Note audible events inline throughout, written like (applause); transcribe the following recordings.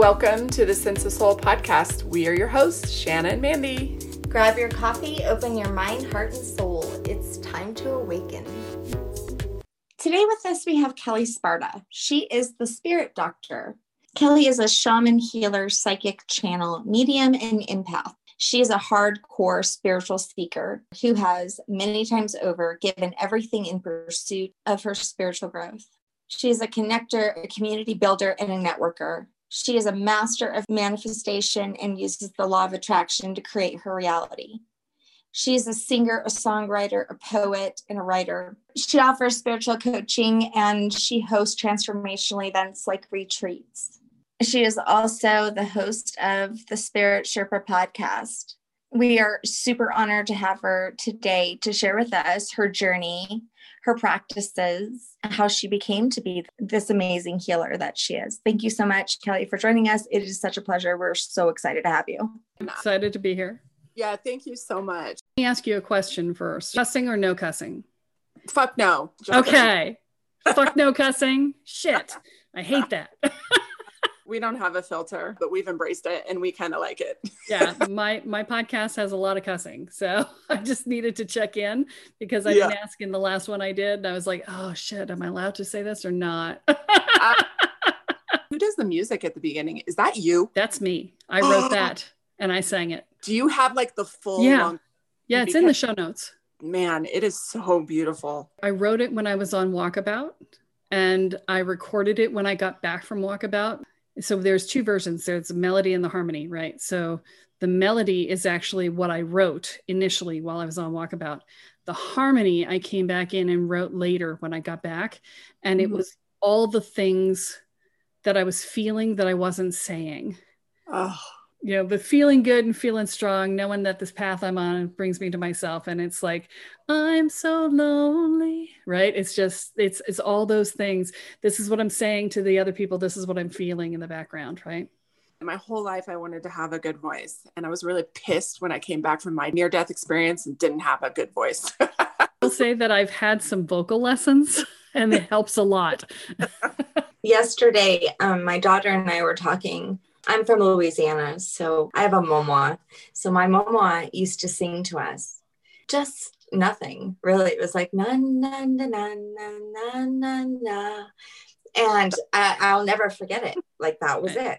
Welcome to the Sense of Soul podcast. We are your hosts, Shanna and Mandy. Grab your coffee, open your mind, heart, and soul. It's time to awaken. Today with us, we have Kelly Sparta. She is the spirit doctor. Kelly is a shaman, healer, psychic channel, medium, and empath. She is a hardcore spiritual seeker who has many times over given everything in pursuit of her spiritual growth. She is a connector, a community builder, and a networker. She is a master of manifestation and uses the law of attraction to create her reality. She is a singer, a songwriter, a poet, and a writer. She offers spiritual coaching and she hosts transformational events like retreats. She is also the host of the Spirit Sherpa podcast. We are super honored to have her today to share with us her journey, her practices, how she became to be this amazing healer that she is. Thank you so much, Kelly, for joining us. It is such a pleasure. We're so excited to have you. I'm excited to be here. Yeah, thank you so much. Let me ask you a question first cussing or no cussing? Fuck no. Just okay. Fuck no cussing. Shit. I hate that. (laughs) we don't have a filter, but we've embraced it and we kind of like it. yeah, (laughs) my my podcast has a lot of cussing, so (laughs) I just needed to check in because I yeah. didn't ask in the last one I did. and I was like, oh shit, am I allowed to say this or not? (laughs) uh, who does the music at the beginning? Is that you? That's me. I (gasps) wrote that and I sang it. Do you have like the full? Yeah, long- yeah, it's in the show notes. Man, it is so beautiful. I wrote it when I was on Walkabout and I recorded it when I got back from Walkabout so there's two versions. There's the melody and the harmony right? So the melody is actually what i wrote initially while i was on walkabout. The harmony i came back in and wrote later when i got back and mm-hmm. it was all the things that i was feeling that i wasn't saying. Oh you know, but feeling good and feeling strong, knowing that this path I'm on brings me to myself. And it's like, I'm so lonely, right? It's just, it's, it's all those things. This is what I'm saying to the other people. This is what I'm feeling in the background, right? My whole life, I wanted to have a good voice. And I was really pissed when I came back from my near death experience and didn't have a good voice. (laughs) I'll say that I've had some vocal lessons (laughs) and it helps a lot. (laughs) Yesterday, um, my daughter and I were talking I'm from Louisiana, so I have a momo. So my momo used to sing to us just nothing really. It was like na na na na na na na, and I, I'll never forget it. Like that was it.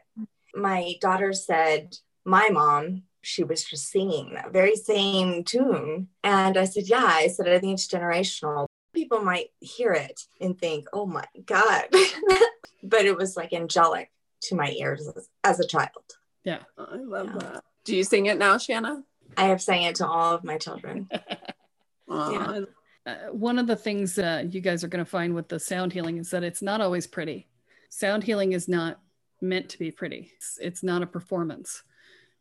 My daughter said, "My mom." She was just singing that very same tune. And I said, Yeah, I said, I think it's generational people might hear it and think, oh my God. (laughs) but it was like angelic to my ears as, as a child. Yeah. I love yeah. that. Do you sing it now, Shanna? I have sang it to all of my children. (laughs) yeah. Uh, one of the things uh, you guys are going to find with the sound healing is that it's not always pretty. Sound healing is not meant to be pretty. It's, it's not a performance.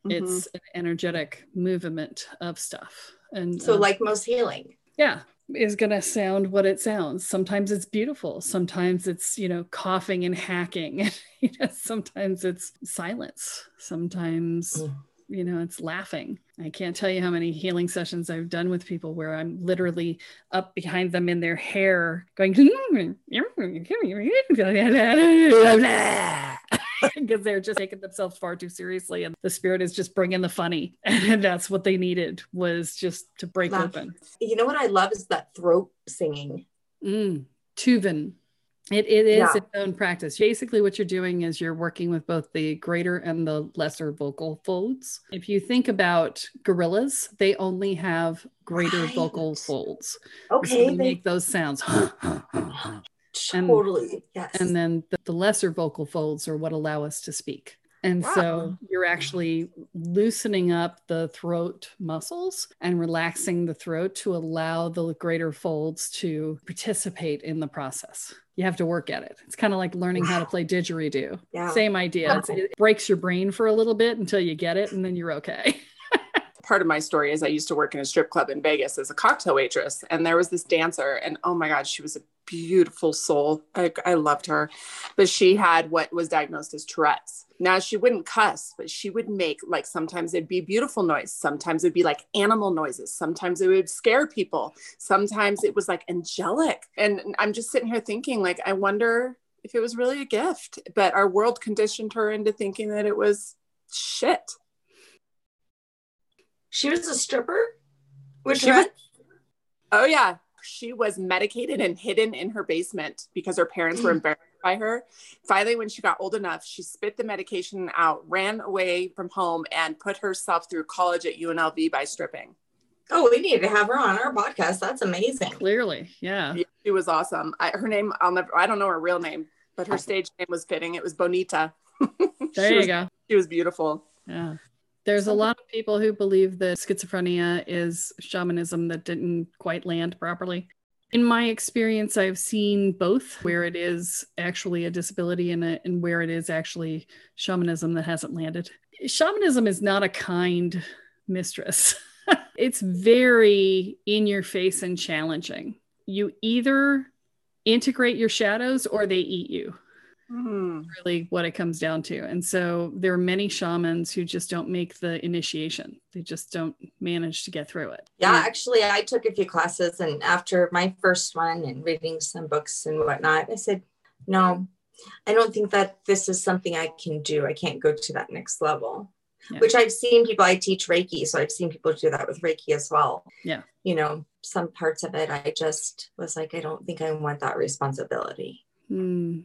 Mm-hmm. It's an energetic movement of stuff. And so, uh, like most healing. Yeah, is going to sound what it sounds. Sometimes it's beautiful. Sometimes it's, you know, coughing and hacking. (laughs) you know, sometimes it's silence. Sometimes, mm. You know, it's laughing. I can't tell you how many healing sessions I've done with people where I'm literally up behind them in their hair going, (laughs) because they're just taking themselves far too seriously and the spirit is just bringing the funny (laughs) and that's what they needed was just to break Laugh. open you know what i love is that throat singing mm, tuvan it, it is yeah. its own practice. Basically, what you're doing is you're working with both the greater and the lesser vocal folds. If you think about gorillas, they only have greater right. vocal folds. Okay. So they, they make those sounds. (gasps) Totally. And, yes. And then the, the, lesser vocal folds are what allow us to speak. And wow. so you're actually loosening up the throat muscles and relaxing the throat to allow the greater folds to participate in the process. You have to work at it. It's kind of like learning how to (sighs) play didgeridoo. Yeah. Same idea. it breaks your brain for a little bit until you get it, and then you're okay. (laughs) part of my story is I used to work in a strip club in Vegas as a cocktail waitress, and there was this dancer, and oh my God, she was a beautiful soul. I, I loved her, but she had what was diagnosed as Tourette's. Now she wouldn't cuss, but she would make like sometimes it'd be beautiful noise, sometimes it'd be like animal noises, sometimes it would scare people, sometimes it was like angelic. And I'm just sitting here thinking, like, I wonder if it was really a gift. But our world conditioned her into thinking that it was shit. She was a stripper? Which she was, Oh yeah. She was medicated and hidden in her basement because her parents were mm. embarrassed by her. Finally, when she got old enough, she spit the medication out, ran away from home, and put herself through college at UNLV by stripping. Oh, we need to have her on our podcast. That's amazing. Clearly, yeah. yeah she was awesome. I, her name, I'll never, I don't know her real name, but her stage name was fitting. It was Bonita. (laughs) there you was, go. She was beautiful. Yeah. There's a lot of people who believe that schizophrenia is shamanism that didn't quite land properly. In my experience, I've seen both where it is actually a disability and, a, and where it is actually shamanism that hasn't landed. Shamanism is not a kind mistress. (laughs) it's very in your face and challenging. You either integrate your shadows or they eat you. Mm. Really, what it comes down to. And so there are many shamans who just don't make the initiation. They just don't manage to get through it. Yeah, actually, I took a few classes, and after my first one and reading some books and whatnot, I said, no, I don't think that this is something I can do. I can't go to that next level. Yeah. Which I've seen people, I teach Reiki, so I've seen people do that with Reiki as well. Yeah. You know, some parts of it, I just was like, I don't think I want that responsibility. Mm.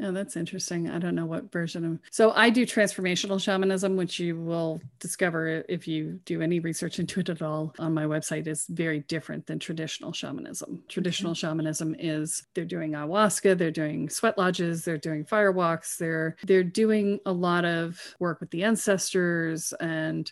Oh, that's interesting. I don't know what version of. So I do transformational shamanism, which you will discover if you do any research into it at all on my website is very different than traditional shamanism. Traditional okay. shamanism is they're doing ayahuasca, they're doing sweat lodges, they're doing fire walks, they're they're doing a lot of work with the ancestors and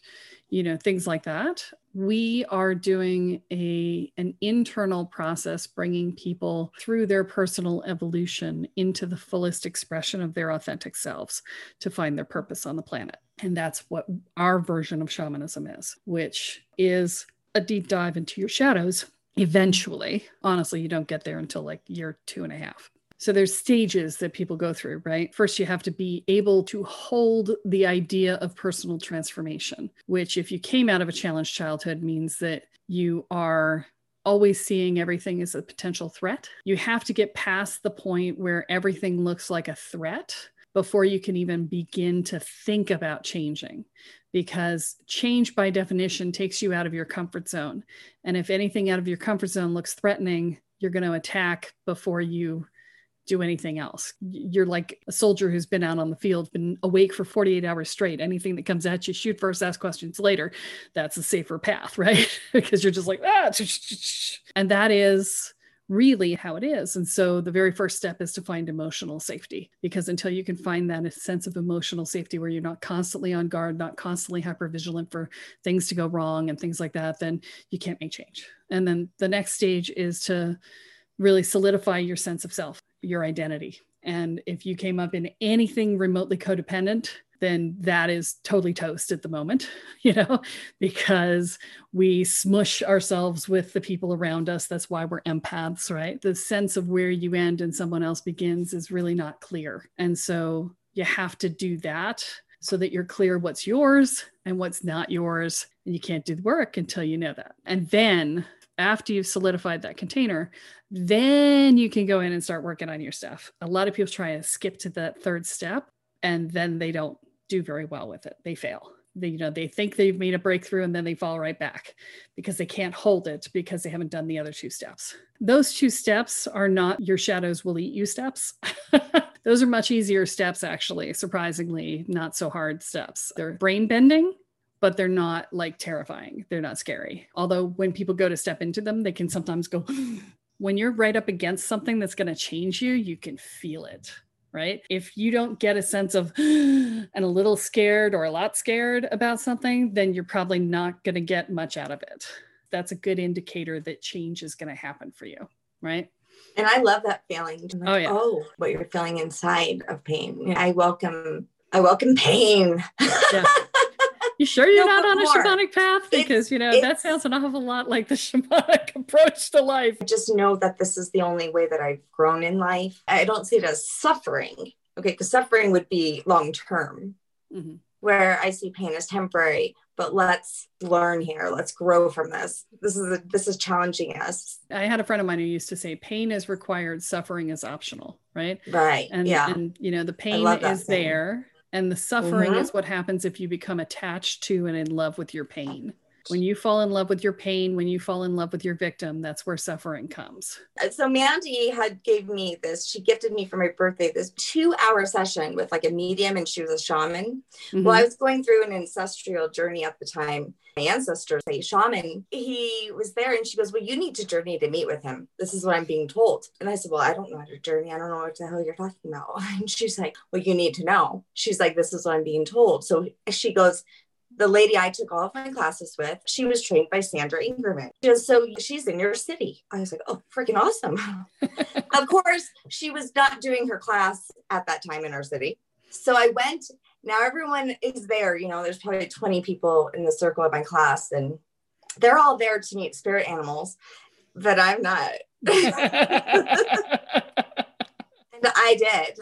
you know things like that we are doing a an internal process bringing people through their personal evolution into the fullest expression of their authentic selves to find their purpose on the planet. And that's what our version of shamanism is which is a deep dive into your shadows eventually. Honestly you don't get there until like year two and a half so there's stages that people go through, right? First, you have to be able to hold the idea of personal transformation, which, if you came out of a challenged childhood, means that you are always seeing everything as a potential threat. You have to get past the point where everything looks like a threat before you can even begin to think about changing because change by definition takes you out of your comfort zone. And if anything out of your comfort zone looks threatening, you're going to attack before you do anything else. You're like a soldier who's been out on the field, been awake for 48 hours straight. Anything that comes at you, shoot first, ask questions later. That's a safer path, (laughs) right? because you're just like, ah, and that is really how it is. And so the very first step is to find emotional safety because until you can find that sense of emotional safety where you're not constantly on guard, not constantly hyper vigilant for things to go wrong and things like that, then you can't make change. And then the next stage is to really solidify your sense of self your identity. And if you came up in anything remotely codependent, then that is totally toast at the moment, (laughs) you know, because we smush ourselves with the people around us. That's why we're empaths, right? The sense of where you end and someone else begins is really not clear. And so you have to do that so that you're clear what's yours and what's not yours. And you can't do the work until you know that. And then after you've solidified that container, then you can go in and start working on your stuff. A lot of people try to skip to that third step and then they don't do very well with it. They fail. They, you know, they think they've made a breakthrough and then they fall right back because they can't hold it because they haven't done the other two steps. Those two steps are not your shadows will eat you steps. (laughs) Those are much easier steps, actually, surprisingly, not so hard steps. They're brain bending but they're not like terrifying. They're not scary. Although when people go to step into them, they can sometimes go, (gasps) when you're right up against something that's going to change you, you can feel it. Right. If you don't get a sense of (gasps) and a little scared or a lot scared about something, then you're probably not going to get much out of it. That's a good indicator that change is going to happen for you. Right. And I love that feeling. Like, oh, yeah. oh, what you're feeling inside of pain. I welcome, I welcome pain. Yeah. (laughs) You sure you're no, not on more. a shamanic path? Because, it's, you know, that sounds an awful lot like the (laughs) shamanic approach to life. I just know that this is the only way that I've grown in life. I don't see it as suffering. Okay. Because suffering would be long term. Mm-hmm. where I see pain as temporary, but let's learn here. Let's grow from this. This is a, this is challenging us. I had a friend of mine who used to say pain is required, suffering is optional, right? Right. And yeah. and you know, the pain is thing. there and the suffering mm-hmm. is what happens if you become attached to and in love with your pain when you fall in love with your pain when you fall in love with your victim that's where suffering comes. Uh, so mandy had gave me this she gifted me for my birthday this two hour session with like a medium and she was a shaman. Mm-hmm. well i was going through an ancestral journey at the time my ancestors a shaman he was there and she goes well you need to journey to meet with him. This is what i'm being told. And i said well i don't know how to journey. I don't know what the hell you're talking about. (laughs) And she's like well you need to know. She's like this is what i'm being told. So she goes the lady I took all of my classes with, she was trained by Sandra Ingerman. She goes, So she's in your city. I was like, Oh, freaking awesome. (laughs) of course, she was not doing her class at that time in our city. So I went. Now everyone is there. You know, there's probably 20 people in the circle of my class, and they're all there to meet spirit animals, but I'm not. (laughs)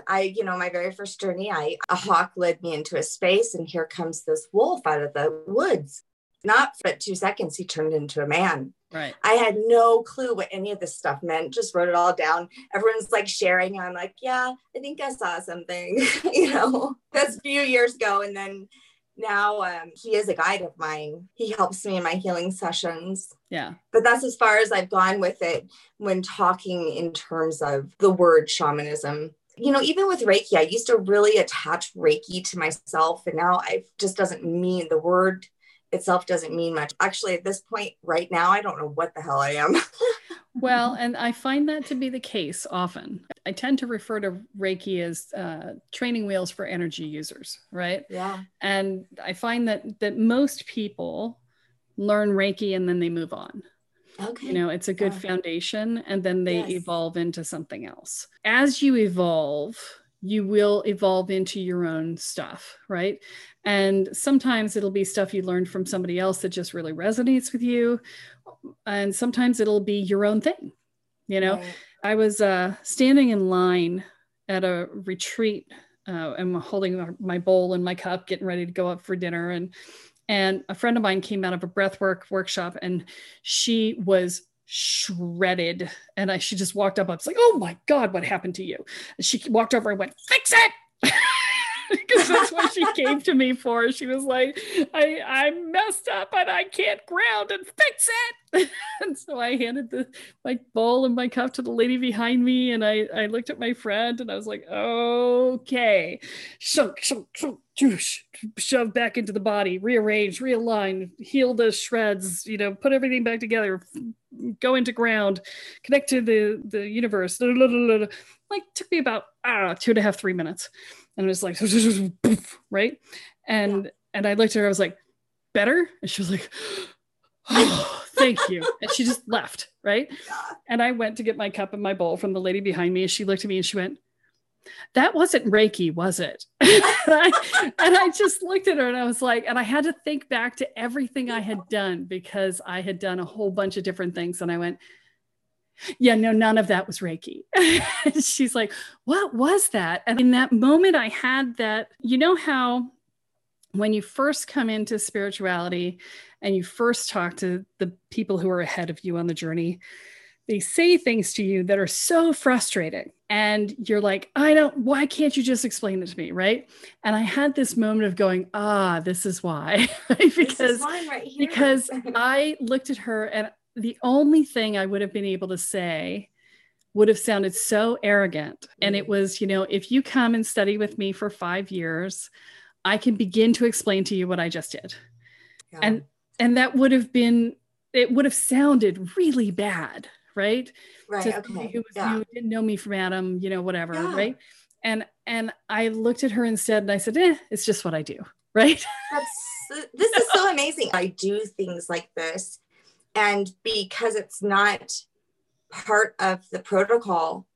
I you know, my very first journey, I a hawk led me into a space, and here comes this wolf out of the woods. Not for two seconds, he turned into a man. Right. I had no clue what any of this stuff meant. Just wrote it all down. Everyone's like sharing. I'm like, yeah, I think I saw something. (laughs) you know, that's a few years ago, and then now um, he is a guide of mine. He helps me in my healing sessions. Yeah. But that's as far as I've gone with it when talking in terms of the word shamanism. You know, even with Reiki, I used to really attach Reiki to myself, and now I just doesn't mean the word itself doesn't mean much. Actually, at this point right now, I don't know what the hell I am. (laughs) well, and I find that to be the case often. I tend to refer to Reiki as uh, training wheels for energy users, right? Yeah. And I find that that most people learn Reiki and then they move on. Okay. You know, it's a good foundation and then they yes. evolve into something else. As you evolve, you will evolve into your own stuff, right? And sometimes it'll be stuff you learned from somebody else that just really resonates with you. And sometimes it'll be your own thing. You know, right. I was uh, standing in line at a retreat uh, and holding my bowl and my cup, getting ready to go up for dinner. And and a friend of mine came out of a breathwork workshop and she was shredded. And I, she just walked up. I was like, oh my God, what happened to you? And she walked over and went, fix it. (laughs) because that's what she came to me for. She was like, I, I messed up and I can't ground and fix it. (laughs) and so I handed the my bowl and my cup to the lady behind me. And I, I looked at my friend and I was like, okay, shunk, shunk, shunk, shove back into the body, rearrange, realign, heal the shreds, you know, put everything back together, go into ground, connect to the, the universe. Like took me about ah, two and a half, three minutes and it was like (laughs) right? And yeah. and i looked at her i was like better? And she was like oh thank you. And she just left right? Yeah. and i went to get my cup and my bowl from the lady behind me and she looked at me and she went that wasn't reiki was it? (laughs) And, I, and i just looked at her and i was like and i had to think back to everything i had done because i had done a whole bunch of different things. And i went yeah, no, none of that was Reiki. (laughs) She's like, what was that? And in that moment, I had that, you know, how when you first come into spirituality and you first talk to the people who are ahead of you on the journey, they say things to you that are so frustrating. And you're like, I don't, why can't you just explain it to me? Right. And I had this moment of going, ah, this is why. (laughs) because, right because I looked at her and the only thing I would have been able to say would have sounded so arrogant. And it was, you know, if you come and study with me for five years, I can begin to explain to you what I just did. Yeah. And and that would have been it would have sounded really bad, right? Right. To okay. Who was yeah. you didn't know me from Adam, you know, whatever, yeah. right? And and I looked at her instead and I said, eh, it's just what I do, (laughs) right? That's this is so amazing. I do things like this and because it's not part of the protocol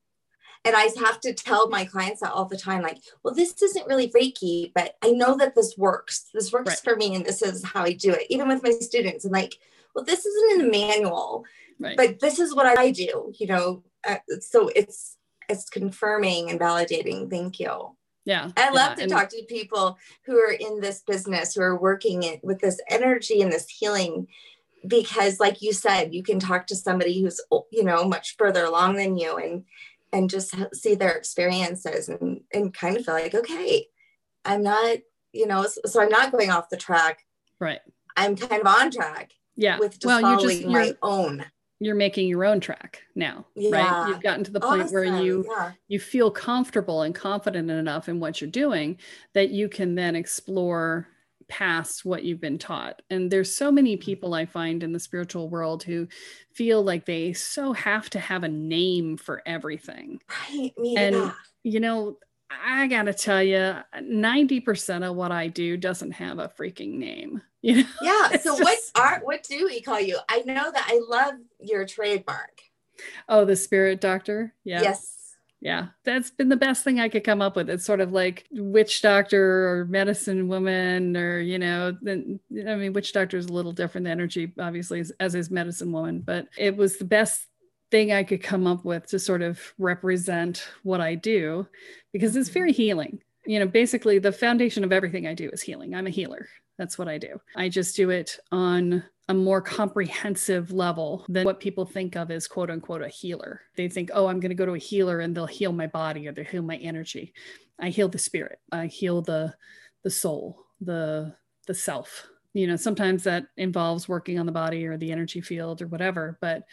and i have to tell my clients that all the time like well this isn't really reiki but i know that this works this works right. for me and this is how i do it even with my students and like well this isn't in the manual right. but this is what i do you know uh, so it's it's confirming and validating thank you Yeah. I love yeah, to and- talk to people who are in this business, who are working it with this energy and this healing. Because, like you said, you can talk to somebody who's you know much further along than you, and and just see their experiences, and and kind of feel like, okay, I'm not, you know, so, so I'm not going off the track. Right. I'm kind of on track Yeah. with just well, you're just my you're, own. you're making your own track now, right? You've gotten to the point where you yeah. you feel comfortable and confident enough in what you're doing that you can then explore past what you've been taught. And there's so many mm-hmm. people I find in the spiritual world who feel like they so have to have a name for everything. right. Me, And- yeah. You know, I got to tell you, 90% of what I do doesn't have a freaking name. (laughs) You know? Yeah. So what just- are what do we call you? I know that I love your trademark. Oh, the spirit doctor. Yeah. Yes. Yeah, that's been the best thing I could come up with. It's sort of like witch doctor or medicine woman, or you know, then I mean, witch doctor is a little different energy, obviously, as, as is medicine woman. But it was the best thing I could come up with to sort of represent what I do, because it's very healing. You know, basically, the foundation of everything I do is healing. I'm a healer. That's what I do. I just do it on a more comprehensive level than what people think of as quote unquote a healer. They think, oh, I'm going to go to a healer and they'll heal my body or they'll heal my energy. I heal the spirit. I heal the the soul, the the self. You know, sometimes that involves working on the body or the energy field or whatever, but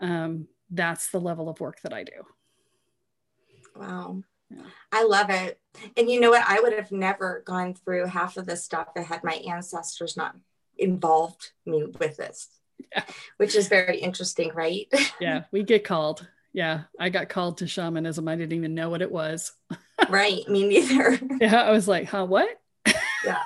um, that's the level of work that I do. Wow. Yeah. I love it. And you know what? I would have never gone through half of this stuff that had my ancestors not involved me with this, Yeah. which is very interesting, right? (laughs) Yeah, we get called. Yeah, I got called to shamanism. I didn't even know what it was. (laughs) right. Me neither. Yeah, I was like, huh, what? (laughs) yeah.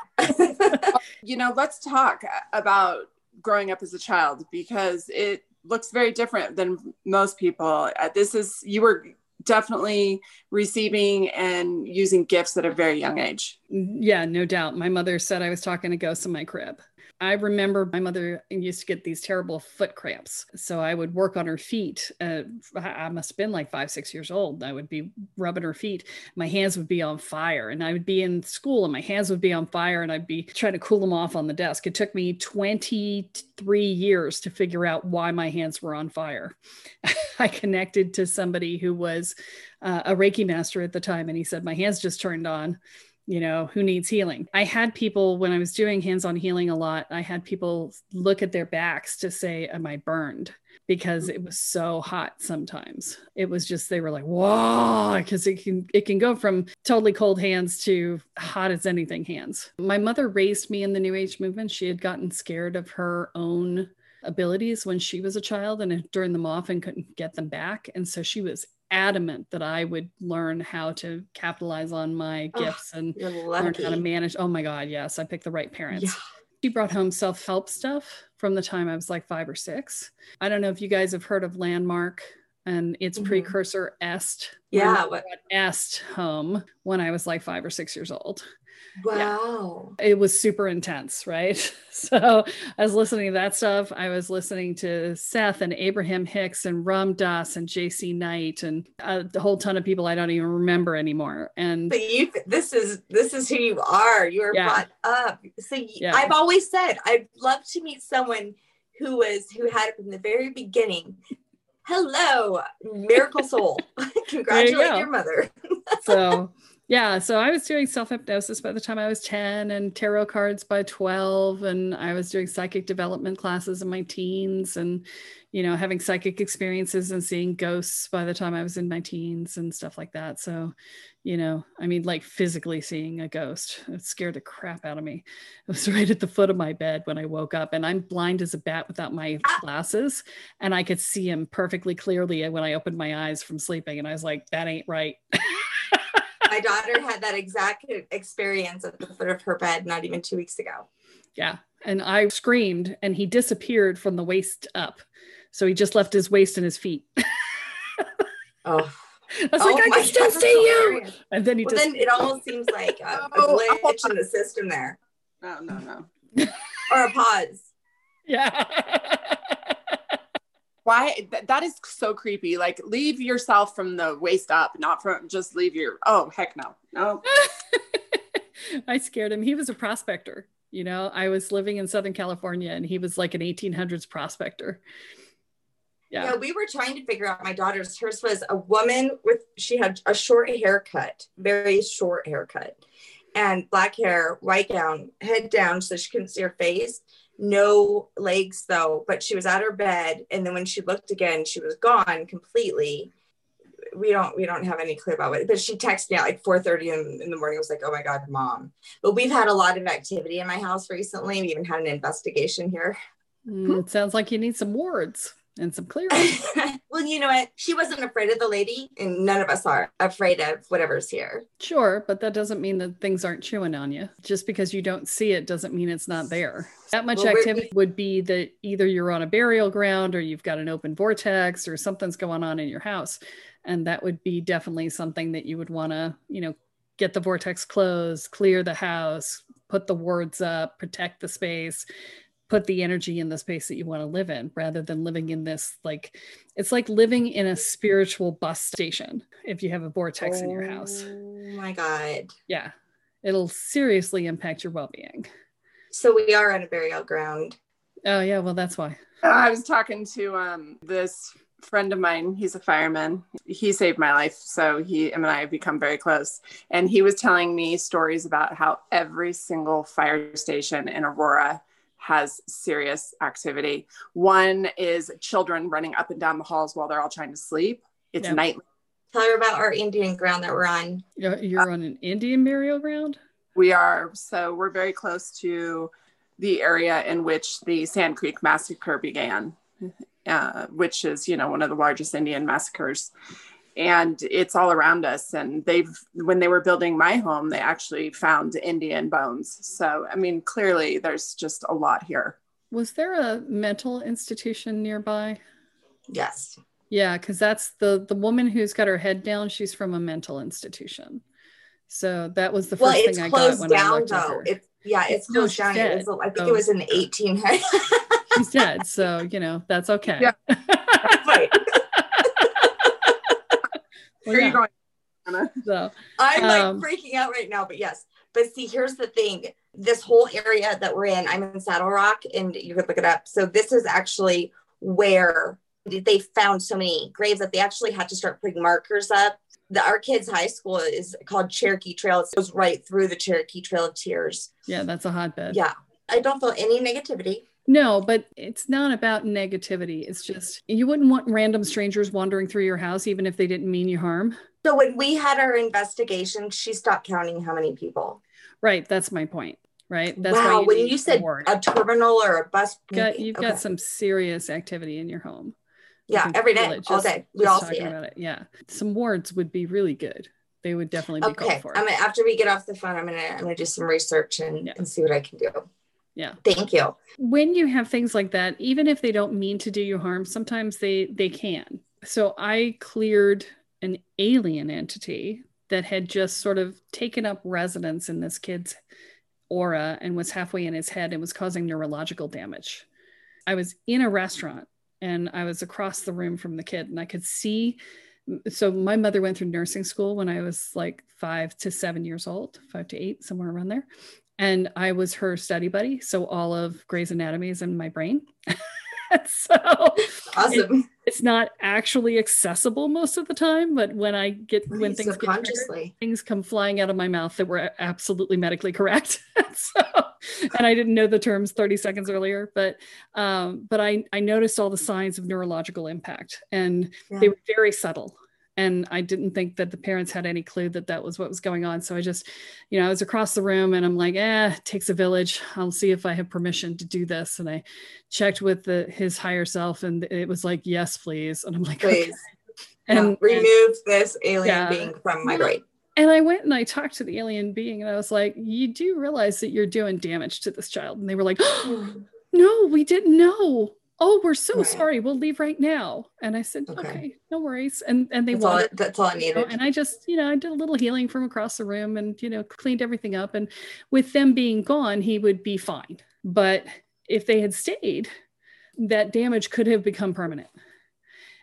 you know, let's talk about growing up as a child because it looks very different than most people. Uh, This is, you were definitely receiving and using gifts at a very young age. Yeah, no doubt. My mother said I was talking to ghosts in my crib. I remember my mother used to get these terrible foot cramps. So I would work on her feet. Uh, I must have been like five, six years old. I would be rubbing her feet. My hands would be on fire. And I would be in school and my hands would be on fire and I'd be trying to cool them off on the desk. It took me 23 years to figure out why my hands were on fire. (laughs) I connected to somebody who was uh, a Reiki master at the time and he said, My hands just turned on you know, who needs healing. I had people, when I was doing hands on healing a lot, I had people look at their backs to say, Am I burned? Because it was so hot sometimes. It was just, they were like, Whoa, because it can, it can go from totally cold hands to hot as anything hands. My mother raised me in the New Age movement. She had gotten scared of her own abilities when she was a child and uh, turned them off and couldn't get them back. And so she was adamant that I would learn how to capitalize on my Oh, gifts and learn how to manage. Oh my God, yes, I picked the right parents. Yeah. She brought home self help stuff from the time I was like five or six. I don't know if you guys have heard of Landmark and its Mhm. precursor Est. Yeah, what- Est home when I was like five or six years old Wow. it was super intense, right? (laughs) So I was listening to that stuff. I was listening to Seth and Abraham Hicks and Ram Dass and JZ Knight and uh, a whole ton of people I don't even remember anymore. And But you, this is this is who you are. You are Yeah. brought up. So Yeah. I've always said I'd love to meet someone who was who had it from the very beginning. Hello, miracle soul. (laughs) Congratulate go. your mother. (laughs) so yeah, so I was doing self hypnosis by the time I was 10 and tarot cards by 12. And I was doing psychic development classes in my teens and, you know, having psychic experiences and seeing ghosts by the time I was in my teens and stuff like that. So, you know, I mean, like physically seeing a ghost, it scared the crap out of me. It was (laughs) right at the foot of my bed when I woke up, and I'm blind as a bat without my glasses. And I could see him perfectly clearly when I opened my eyes from sleeping. And I was like, that ain't right. (laughs) My daughter had that exact experience at the foot of her bed not even two weeks ago. Yeah. And I screamed and he disappeared from the waist up. So he just left his waist and his feet. (laughs) oh. I Oh, was like, oh I can still God, see that's you. And then he Well, just then it almost seems like a, a (laughs) Oh, glitch in oh, the oh. system there, No, no, no. (laughs) or a pause. Yeah. Why th- that is so creepy. Like leave yourself from the waist up not from just leave your oh heck no. No (laughs) i scared him. He was a prospector you know? I was living in southern california and he was like an 1800s prospector. Yeah. yeah we were trying to figure out my daughter's hers was a woman with she had a short haircut very short haircut and black hair white gown head down so she couldn't see her face no legs though, but she was at her bed. And then when she looked again, she was gone completely. We don't we don't have any clue about it. But she texted me at like 4 30 in, in the morning. I was like, oh my God, mom. But we've had a lot of activity in my house recently. We even had an investigation here. Mm, it sounds like you need some wards and some clearing. (laughs) well, you know what? She wasn't afraid of the lady, and none of us are afraid of whatever's here. Sure, but that doesn't mean that things aren't chewing on you. Just because you don't see it doesn't mean it's not there. That much well, activity would be that either you're on a burial ground or you've got an open vortex or something's going on in your house. And that would be definitely something that you would want to, you know, get the vortex closed, clear the house, put the wards up, protect the space put the energy in the space that you want to live in rather than living in this like it's like living in a spiritual bus station if you have a vortex oh, in your house. Oh my god. Yeah it'll seriously impact your well-being. So we are on a burial ground. Oh yeah well that's why. I was talking to um this friend of mine he's a fireman. He saved my life so he him and i have become very close. And he was telling me stories about how every single fire station in aurora has serious activity. One is children running up and down the halls while they're all trying to sleep. It's yep. nightly. Tell her about our Indian ground that we're on. You're, on an Indian burial ground? We are. So we're very close to the area in which the Sand Creek massacre began, uh, which is, you know, one of the largest Indian massacres and it's all around us. And they've when they were building my home they actually found indian bones. So i mean clearly there's just a lot here. Was there a mental institution nearby? Yes. Yeah because that's the the woman who's got her head down she's from a mental institution. So that was the first well, thing i got when down, i looked though. at her. It's, yeah it's no, closed down. It was, i think oh. it was in the 1800s she's dead so you know that's okay. Yeah. (laughs) Right where yeah. are you going? Anna? So, I'm like um, freaking out right now, but yes. But see, here's the thing this whole area that we're in, I'm in Saddle Rock, and you could look it up. So, this is actually where they found so many graves that they actually had to start putting markers up. The our kids' high school is called Cherokee Trail. It goes right through the Cherokee Trail of Tears. Yeah, that's a hotbed. Yeah. I don't feel any negativity. No, but it's not about negativity. It's just you wouldn't want random strangers wandering through your house, even if they didn't mean you harm. So when we had our investigation, she stopped counting how many people. Right. That's my point. Right. That's wow. You when you said a terminal or a bus, got, you've okay. got some serious activity in your home. Yeah, every day, all day. We all see it. it. Yeah, some wards would be really good. They would definitely be okay. called for. I'm gonna, after we get off the phone, I'm gonna I'm gonna do some research and, yeah. and see what I can do. Yeah. Thank you. When you have things like that, even if they don't mean to do you harm, sometimes they they can. So I cleared an alien entity that had just sort of taken up residence in this kid's aura and was halfway in his head and was causing neurological damage. I was in a restaurant and I was across the room from the kid and I could see so my mother went through nursing school when I was like 5 to 7 years old, 5 to 8 somewhere around there and I was her study buddy. So all of Grey's Anatomy is in my brain. (laughs) so awesome. It, it's not actually accessible most of the time, but when I get when things get triggered, things come flying out of my mouth that were absolutely medically correct. (laughs) so, and I didn't know the terms 30 seconds earlier, but um, but I I noticed all the signs of neurological impact, and yeah. they were very subtle and i didn't think that the parents had any clue that that was what was going on. So i just you know i was across the room and i'm like eh takes a village. I'll see if i have permission to do this. And i checked with the, his higher self and it was like yes please. And i'm like please. Okay. and yeah, remove this alien yeah, being from my brain. And I went and I talked to the alien being and I was like, You do realize that you're doing damage to this child? And they were like, oh, (gasps) No, we didn't know oh we're so right. sorry we'll leave right now and i said okay, okay no worries and and they that's all, that's all i needed you know, and i just you know i did a little healing from across the room and you know cleaned everything up and with them being gone he would be fine but if they had stayed that damage could have become permanent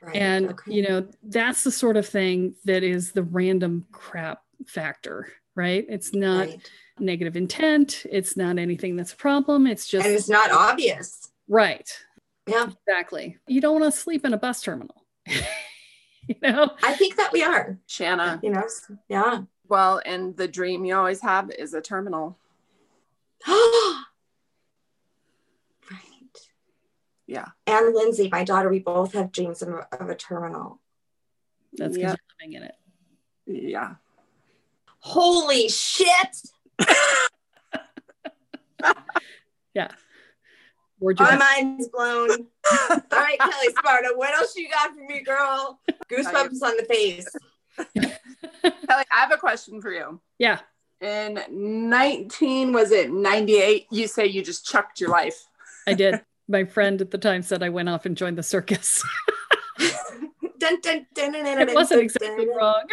Right. And, okay. you know, that's the sort of thing that is the random crap factor, right? It's not right. negative intent. It's not anything that's a problem. It's just. And it's not obvious. Right. Yeah. Exactly. You don't want to sleep in a bus terminal. (laughs) you know? I think that we are. Shanna. You know, yeah. Well, and the dream you always have is a terminal. (gasps) Right. Yeah. And Lindsay, my daughter, we both have dreams of, of a terminal. That's because you're living in it. Yeah. Holy shit. (laughs) yeah. My mind's blown. (laughs) All right, Kelly Sparta, what else you got for me, girl? Goosebumps on the face. (laughs) Kelly, I have a question for you. Yeah. In 19, was it 98? You say you just chucked your life. I did (laughs) my friend at the time said I went off and joined the circus. dun, dun, dun, it wasn't exactly wrong.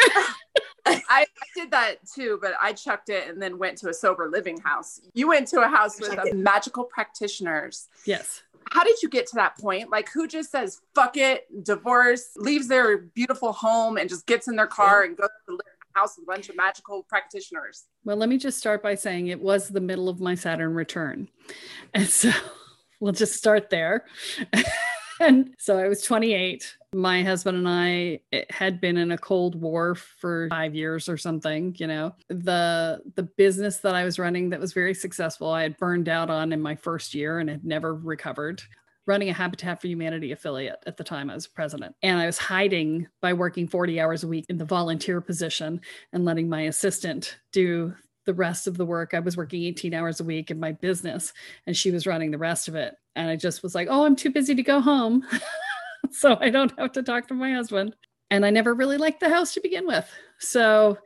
I, I, did that too, but I chucked it and then went to a sober living house. You went to a house with a magical practitioners. Yes. How did you get to that point? Like, who just says, fuck it, divorce, leaves their beautiful home and just gets in their car and goes to the house with a bunch of magical practitioners? Well, let me just start by saying it was the middle of my Saturn return. And so (laughs) we'll just start there. (laughs) and so I was 28. My husband and I had been in a cold war for 5 years or something, you know. The the business that I was running that was very successful, I had burned out on in my first year and had never recovered running a Habitat for Humanity affiliate at the time I was president. And I was hiding by working 40 hours a week in the volunteer position and letting my assistant do the rest of the work. I was working 18 hours a week in my business and she was running the rest of it. And I just was like, oh, I'm too busy to go home. (laughs) so I don't have to talk to my husband. And I never really liked the house to begin with. So,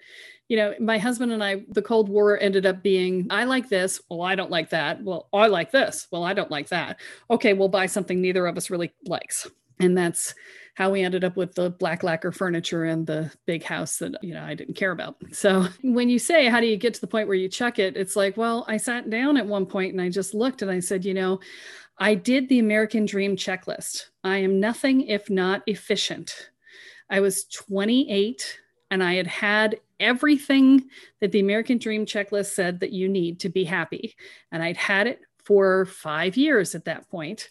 you know, my husband and I, the Cold War ended up being, I like this. Well, I don't like that. Well, I like this. Well, I don't like that. Okay, we'll buy something neither of us really likes. And that's how we ended up with the black lacquer furniture and the big house that you know I didn't care about. So when you say how do you get to the point where you chuck it, it's like, well, I sat down at one point and I just looked and I said, you know, I did the American Dream checklist. I am nothing if not efficient. I was 28 and I had had everything that the American Dream checklist said that you need to be happy. And I'd had it for five years at that point,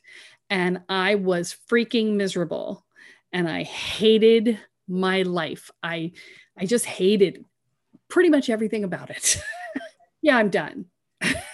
and I was freaking miserable and I hated my life. I I just hated pretty much everything about it. (laughs) yeah, I'm done.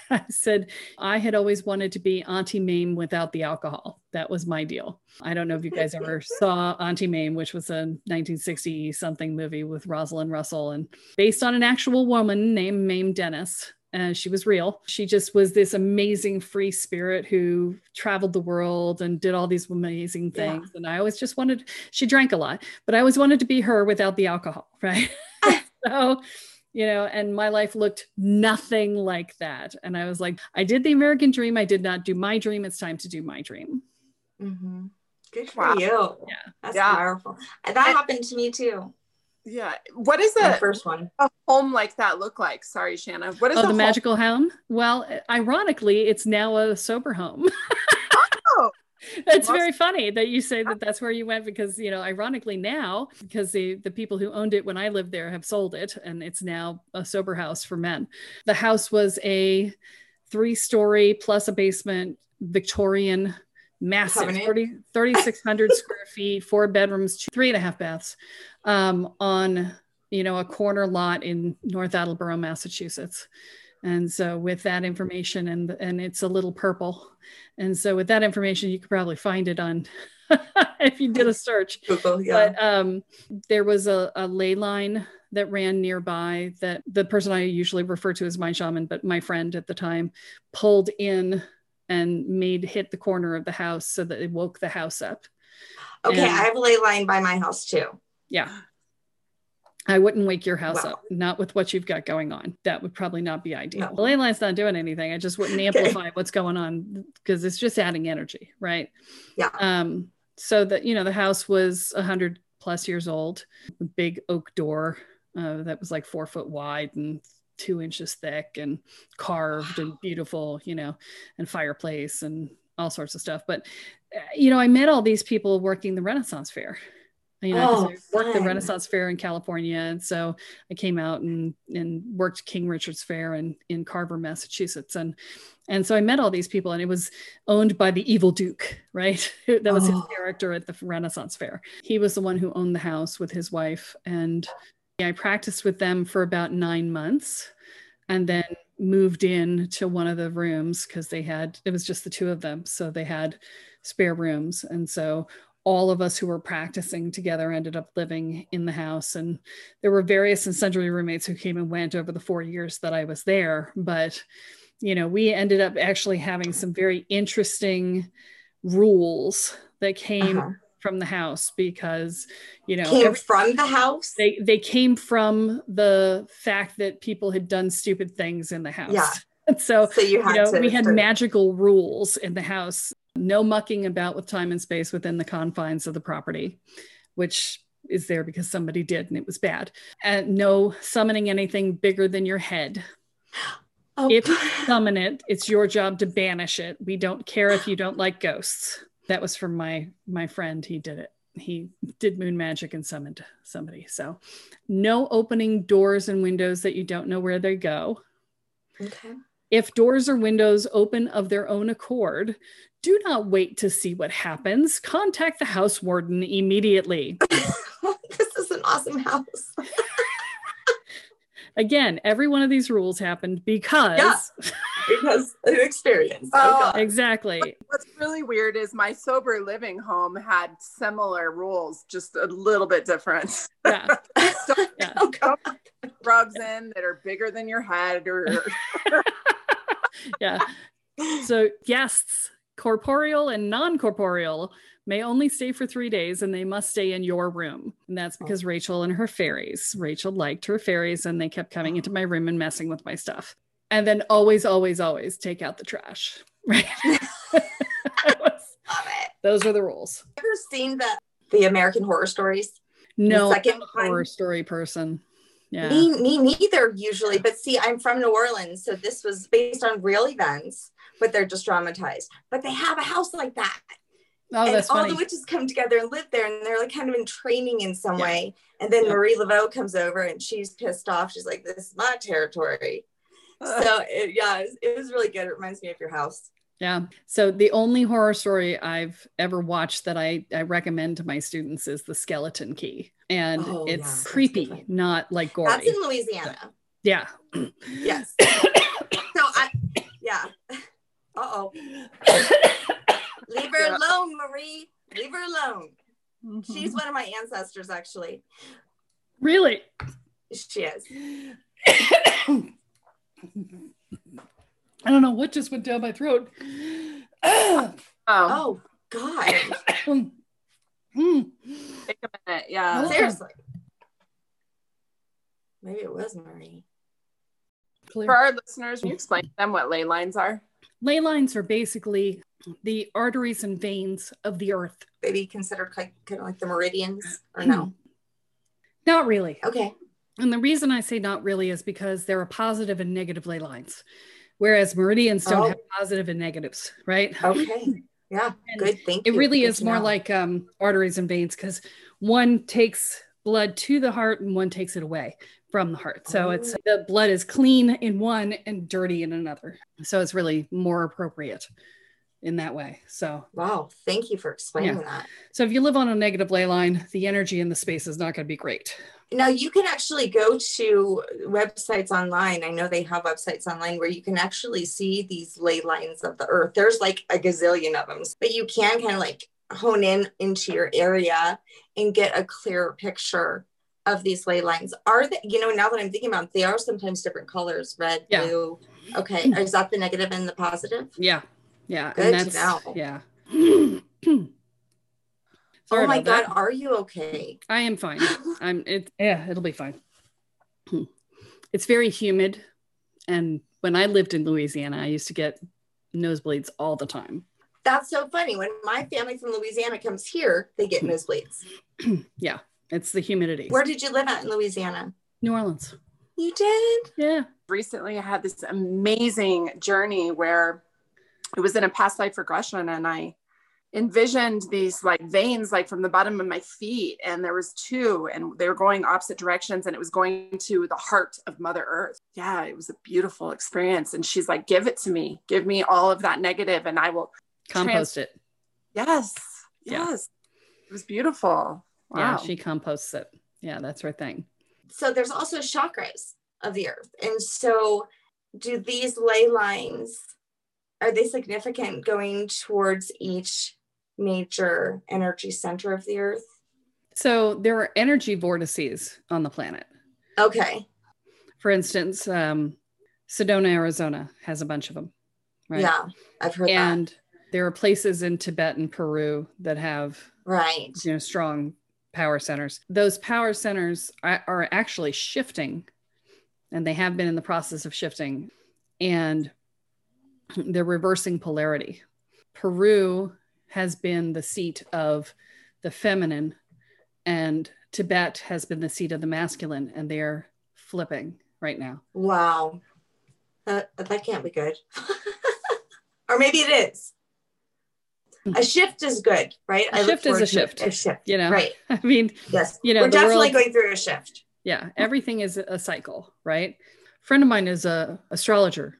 (laughs) I said I had always wanted to be Auntie Mame without the alcohol. That was my deal. I don't know if you guys ever (laughs) saw Auntie Mame, which was a 1960 something movie with Rosalind Russell and based on an actual woman named Mame Dennis and she was real. She just was this amazing free spirit who traveled the world and did all these amazing things. Yeah. And I always just wanted, she drank a lot, but I always wanted to be her without the alcohol, (laughs) right? so, you know, and my life looked nothing like that. And I was like, I did the American dream. I did not do my dream. It's time to do my dream. Mm-hmm. Good for wow. you. Yeah. That's yeah. powerful. That and, happened to me too. Yeah. What is the first one? A home like that look like? Sorry, Shanna. What is oh, the, the magical home? Well, ironically, it's now a sober home. (laughs) (laughs) It's very funny that you say that that's where you went because you know, ironically now, because the the people who owned it when I lived there have sold it, and it's now a sober house for men. The house was a three story plus a basement Victorian massive 30, 3600 (laughs) square feet four bedrooms two, three and a half baths um, on you know a corner lot in north attleboro massachusetts and so with that information and and it's a little purple and so with that information you could probably find it on (laughs) if you did a search Google, yeah. but um, there was a, a ley line that ran nearby that the person i usually refer to as my shaman but my friend at the time pulled in and made hit the corner of the house so that it woke the house up. Okay, and, I have a ley line by my house too. Yeah. I wouldn't wake your house wow. up, not with what you've got going on. That would probably not be ideal. No. The ley line's not doing anything. I just wouldn't (laughs) amplify okay. what's going on because it's just adding energy, right? Yeah. Um, so that you know, the house was a hundred plus years old, big oak door uh, that was like four foot wide and two inches thick and carved and beautiful, you know, and fireplace and all sorts of stuff. But you know, I met all these people working the Renaissance Fair. You know, Oh, I worked the. Renaissance Fair in California, and so I came out and and worked King Richard's Fair in in Carver, Massachusetts, and and so I met all these people, and it was owned by the evil Duke, (laughs) right? (laughs) that was Oh. his character at the Renaissance Fair. He was the one who owned the house with his wife, and I practiced with them for about nine months, and then moved in to one of the rooms because they had it was just the two of them, so they had spare rooms, and so all of us who were practicing together ended up living in the house and there were various and sundry roommates who came and went over the four years that i was there but you know we ended up actually having some very interesting rules that came Uh-huh. from the house because you know Came from the house. they they came from the fact that people had done stupid things in the house Yeah. (laughs) so so you you know we had magical rules in the house no mucking about with time and space within the confines of the property which is there because somebody did and it was bad. And no summoning anything bigger than your head. (gasps) Oh. if you summon it it's your job to banish it. We don't care if you don't like ghosts. That was from my my friend. He did it. He did moon magic and summoned somebody. So no opening doors and windows that you don't know where they go. Okay. if doors or windows open of their own accord, do not wait to see what happens. Contact the house warden immediately. (laughs) this is an awesome house. (laughs) Again, every one of these rules happened because Yeah. because (laughs) of experience. Oh, Oh, exactly. What's really weird is my sober living home had similar rules, just a little bit different. Yeah. Don't Yeah. God. rugs in that are bigger than your head or Yeah. So guests, corporeal and non-corporeal, may only stay for three days and they must stay in your room. And that's oh. because Rachel and her fairies. Rachel liked her fairies and they kept coming into my room and messing with my stuff. And then always, always, always take out the trash. (laughs) Right. (laughs) Was- Love it. those are the rules. Ever seen the the American Horror Stories? No second I'm a horror one? story person. Yeah. Me, me neither usually. But see, I'm from New Orleans, so this was based on real events, but they're just dramatized. But they have a house like that. Oh, and all funny. the witches come together and live there, and they're like kind of in training in some Yeah. way. And then Yeah. Marie Laveau comes over, and she's pissed off. She's like, "This is my territory." so it, yeah, it was, it was really good. It reminds me of your house. Yeah. So the only horror story I've ever watched that I, I recommend to my students is The Skeleton Key. And Oh, it's that's creepy, not like gory. That's in Louisiana. yeah. (clears throat) Yes. (coughs) so I, yeah. Uh oh. (coughs) Leave her Yeah. alone, Marie. Leave her alone. Mm-hmm. She's one of my ancestors, actually. really? She is. (coughs) I don't know what just went down my throat. (coughs) oh, Oh God. Mm. take a minute. Yeah. Oh. Seriously. Maybe it was Marie. For our listeners, can you explain to them what ley lines are? Ley lines are basically the arteries and veins of the earth. Maybe considered like kind of like the meridians or no? Not really. Okay. And the reason I say not really is because there are positive and negative ley lines, whereas meridians don't Oh. have positive and negatives, right? Okay. Yeah. (laughs) And Good. Thank you. It you. really Good is more know. like um, arteries and veins because one takes blood to the heart and one takes it away from the heart. So it's Oh. the blood is clean in one and dirty in another. So it's really more appropriate in that way. So Wow. Thank you for explaining that. so if you live on a negative ley line, the energy in the space is not going to be great. Now you can actually go to websites online. I know they have websites online where you can actually see these ley lines of the earth. There's like a gazillion of them, but you can kind of like hone in into your area and get a clearer picture of these ley lines. Are they, you know, now that I'm thinking about it, they are sometimes different colors, red, Yeah. blue. Okay. Is that the negative and the positive? Yeah. Yeah. Good and to that's, know. yeah. (clears throat) oh my God. that. Are you okay? I am fine. (laughs) I'm it yeah, it'll be fine. Hmm. (clears throat) It's very humid. And when I lived in Louisiana, I used to get nosebleeds all the time. That's so funny. When my family from Louisiana comes here, they get nosebleeds. (clears throat) yeah, it's the humidity. Where did you live at in Louisiana? New Orleans. You did? Yeah. Recently, I had this amazing journey where it was in a past life regression, and I envisioned these like veins like from the bottom of my feet and there was two and they were going opposite directions and it was going to the heart of mother earth yeah it was a beautiful experience and she's like give it to me give me all of that negative and i will compost trans- it yes yes yeah. it was beautiful wow. yeah she composts it yeah that's her thing so there's also chakras of the earth and so do these ley lines are they significant going towards each major energy center of the earth? So there are energy vortices on the planet. Okay. For instance, um, Sedona, Arizona has a bunch of them. Right. Yeah, I've heard and that. there are places in Tibet and Peru that have right, you know, strong power centers. Those power centers are, actually shifting, and they have been in the process of shifting, and they're reversing polarity. Peru has been the seat of the feminine and Tibet has been the seat of the masculine and they're flipping right now. Wow. That, that can't be good. (laughs) or maybe it is. A shift is good, right? A shift is a shift. A shift. You know, right. (laughs) I mean, yes, you know, we're definitely world, going through a shift. Yeah. Everything is a cycle, right? A friend of mine is a astrologer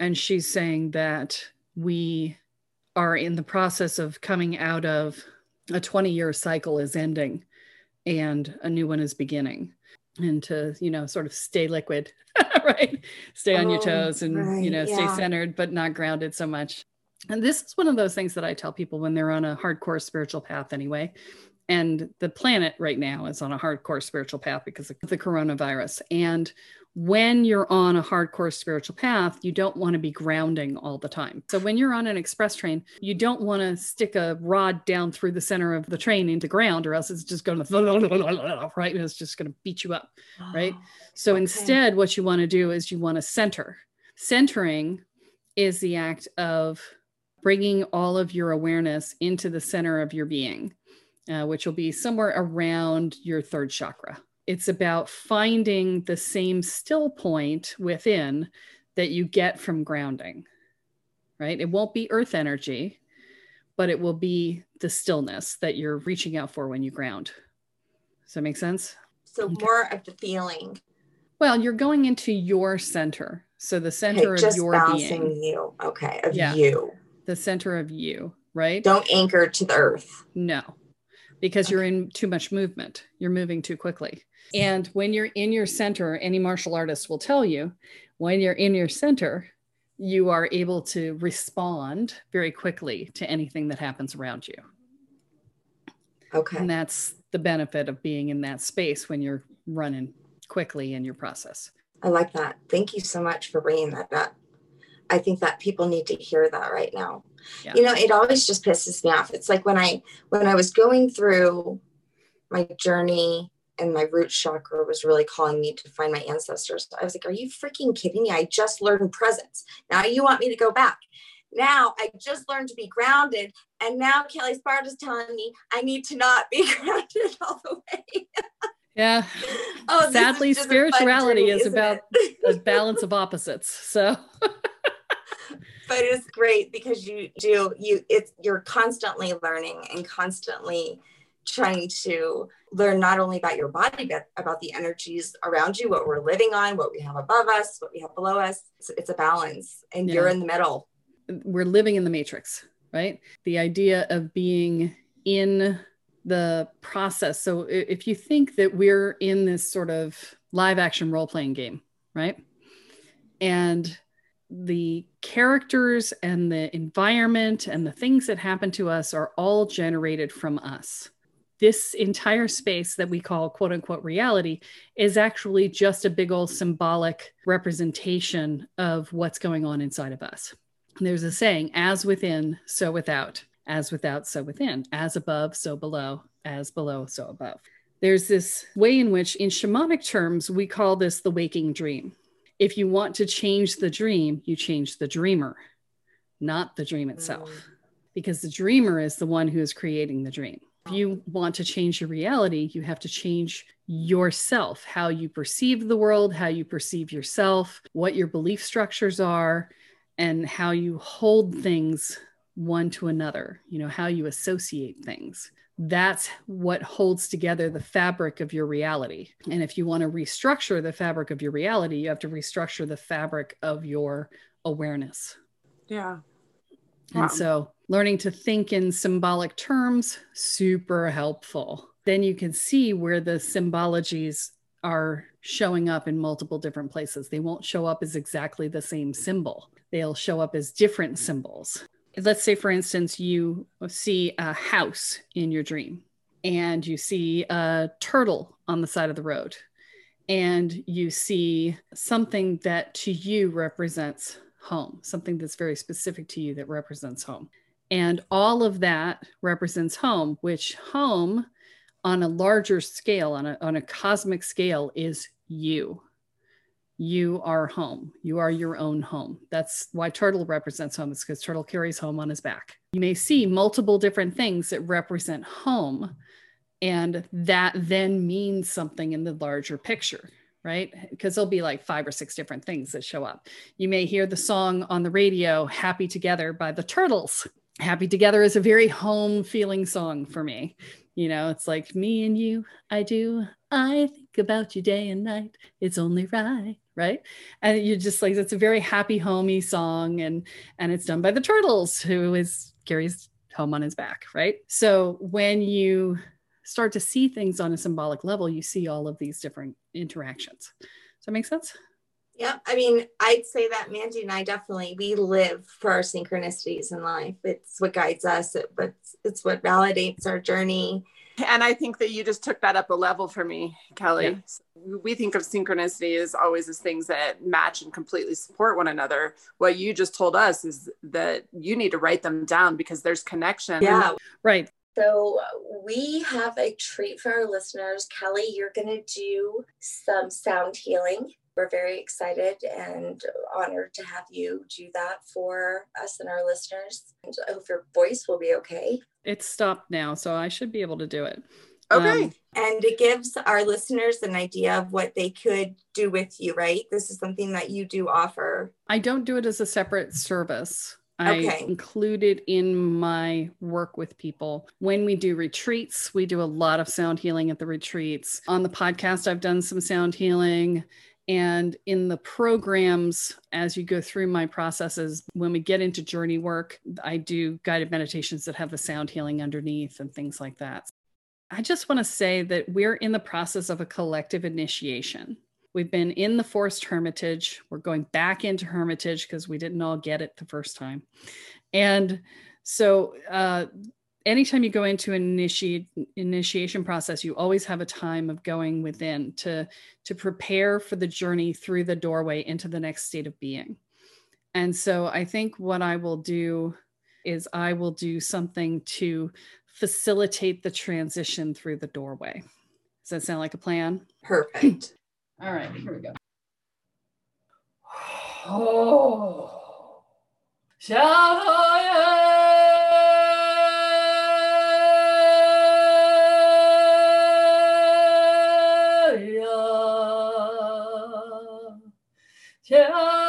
and she's saying that we are in the process of coming out of a 20 year cycle is ending and a new one is beginning and to you know sort of stay liquid (laughs) right stay on oh, your toes and right, you know yeah. stay centered but not grounded so much and this is one of those things that i tell people when they're on a hardcore spiritual path anyway and the planet right now is on a hardcore spiritual path because of the coronavirus and when you're on a hardcore spiritual path, you don't want to be grounding all the time. So when you're on an express train, you don't want to stick a rod down through the center of the train into ground, or else it's just going (laughs) to right. It's just going to beat you up, (gasps) right? Oh, so okay. instead, what you want to do is you want to center. Centering is the act of bringing all of your awareness into the center of your being, uh, which will be somewhere around your third chakra it's about finding the same still point within that you get from grounding, right? It won't be earth energy, but it will be the stillness that you're reaching out for when you ground. Does that make sense? So, okay. more of the feeling. Well, you're going into your center. So, the center okay, of your being. you. Okay. Of yeah. you. The center of you, right? Don't anchor to the earth. No, because okay. you're in too much movement. You're moving too quickly. And when you're in your center, any martial artist will tell you when you're in your center, you are able to respond very quickly to anything that happens around you. Okay. And that's the benefit of being in that space when you're running quickly in your process. I like that. Thank you so much for bringing that up. I think that people need to hear that right now. Yeah. You know, it always just pisses me off. It's like when I when I was going through my journey and my root chakra was really calling me to find my ancestors. I was like, Are you freaking kidding me? I just learned presence. Now you want me to go back. Now I just learned to be grounded. And now Kelle Sparta's telling me I need to not be (laughs) grounded all the way. yeah. Oh, sadly, spirituality journey, is about a balance of opposites. So (laughs) but it's great because you do you it's you're constantly learning and constantly trying to learn not only about your body but about the energies around you what we're living on what we have above us what we have below us. It's, it's a balance and yeah. you're in the middle. We're living in the matrix right? The idea of being in the process. So if you think that we're in this sort of live action role playing game right? And the characters and the environment and the things that happen to us are all generated from us this entire space that we call quote unquote reality is actually just a big old symbolic representation of what's going on inside of us. There's a saying, as within, so without, as without, so within, as above, so below, as below, so above. There's this way in which, in shamanic terms, we call this the waking dream. If you want to change the dream, you change the dreamer, not the dream itself, mm. because the dreamer is the one who is creating the dream. If you want to change your reality, you have to change yourself, how you perceive the world, how you perceive yourself, what your belief structures are, and how you hold things one to another, you know, how you associate things. That's what holds together the fabric of your reality. And if you want to restructure the fabric of your reality, you have to restructure the fabric of your awareness. Yeah. And Wow. so learning to think in symbolic terms, super helpful. Then you can see where the symbologies are showing up in multiple different places. They won't show up as exactly the same symbol, they'll show up as different symbols. Let's say, for instance, you see a house in your dream and you see a turtle on the side of the road and you see something that to you represents home, something that's very specific to you that represents home. And all of that represents home, which home on a larger scale, on a, on a cosmic scale, is you. You are home. You are your own home. That's why turtle represents home, It's because turtle carries home on his back. You may see multiple different things that represent home, and that then means something in the larger picture, right? Because there'll be like five or six different things that show up. You may hear the song on the radio, Happy Together by the Turtles. Happy Together is a very home feeling song for me. You know, it's like me and you, I do. I think about you day and night. It's only right, right? And you're just like, it's a very happy, homey song. And and it's done by the Turtles, who is carries home on his back, right? So when you start to see things on a symbolic level, you see all of these different interactions. Does that make sense? Yeah, I mean, I'd say that Mandy and I definitely we live for our synchronicities in life. It's what guides us. It, it's what validates our journey. And I think that you just took that up a level for me, Kelle. We think of synchronicity as always as things that match and completely support one another. What you just told us is that you need to write them down because there's connection. Yeah. Right. So uh, we have a treat for our listeners. Kelle, you're going to do some sound healing. We're very excited and honored to have you do that for us and our listeners. And I hope your voice will be okay. It's stopped now, so I should be able to do it. Okay. Um, And it gives our listeners an idea of what they could do with you, right? This is something that you do offer. I don't do it as a separate service. I Okay. include it in my work with people. When we do retreats, we do a lot of sound healing at the retreats. On the podcast, I've done some sound healing. And in the programs, as you go through my processes, when we get into journey work, I do guided meditations that have the sound healing underneath and things like that. I just want to say that we're in the process of a collective initiation. We've been in the forced hermitage. We're going back into hermitage because we didn't all get it the first time. And so, uh, anytime you go into an initiate, initiation process, you always have a time of going within to, to prepare for the journey through the doorway into the next state of being. And so, I think what I will do is I will do something to facilitate the transition through the doorway. Does that sound like a plan? Perfect. (clears throat) All right, here we go. Oh. Tell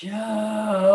Yeah.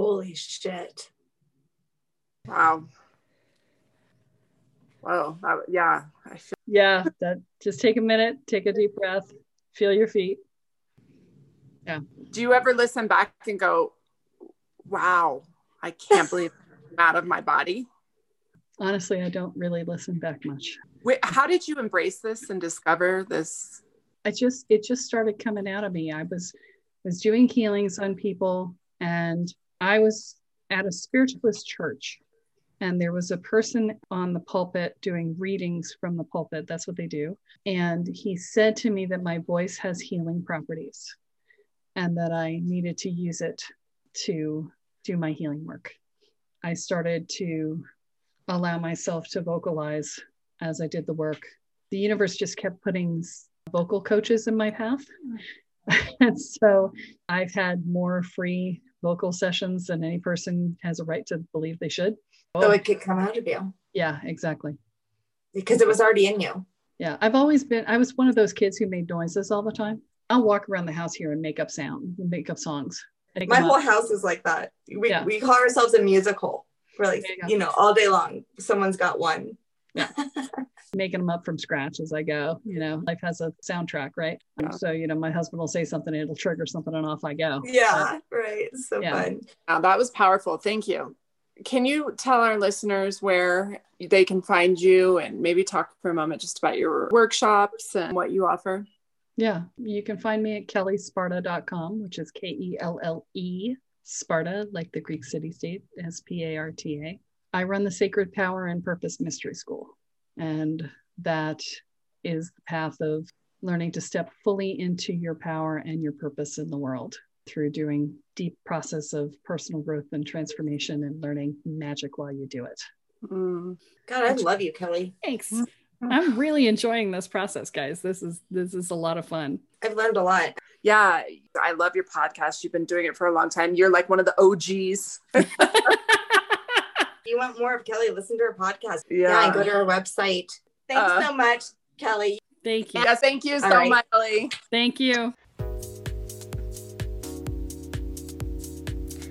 Holy shit. Wow. Oh, Whoa. That, yeah. I feel- Yeah, that just take a minute, take a deep breath, feel your feet. Yeah. Do you ever listen back and go, wow, I can't (laughs) believe I'm out of my body? Honestly, I don't really listen back much. Wait, how did you embrace this and discover this? I just it just started coming out of me. I was was doing healings on people and I was at a spiritualist church and there was a person on the pulpit doing readings from the pulpit. That's what they do. And he said to me that my voice has healing properties and that I needed to use it to do my healing work. I started to allow myself to vocalize as I did the work. The universe just kept putting vocal coaches in my path. and (laughs) so I've had more free vocal sessions than any person has a right to believe they should. So oh. it could come out of you Yeah, exactly. because it was already in you. Yeah, I've always been, I was one of those kids who made noises all the time. I'll walk around the house here and make up sound, make up songs. I My whole up. house is like that. We, Yeah. we call ourselves a musical. We're like, you you know, all day long, someone's got one. Yeah. (laughs) making them up from scratch as I go. You know, life has a soundtrack, right? Yeah. so, you know, my husband will say something, it'll trigger something, and off I go. Yeah, right. So Yeah. fun. Wow, that was powerful. Thank you. Can you tell our listeners where they can find you and maybe talk for a moment just about your workshops and what you offer? Yeah, you can find me at kellesparta.com, which is K E L L E Sparta, like the Greek city state, S P A R T A. I run the Sacred Power and Purpose Mystery School, and that is the path of learning to step fully into your power and your purpose in the world through doing deep process of personal growth and transformation and learning magic while you do it. Mm. God, I love you, Kelle. Thanks. I'm really enjoying this process, guys. This is this is a lot of fun. I've learned a lot. Yeah, I love your podcast. You've been doing it for a long time. You're like one of the OGs. (laughs) You want more of Kelle, listen to her podcast. Yeah. and go to her website. Thanks Uh, so much, Kelle. Thank you. Yeah, thank you so All right. much, Ellie. Thank you.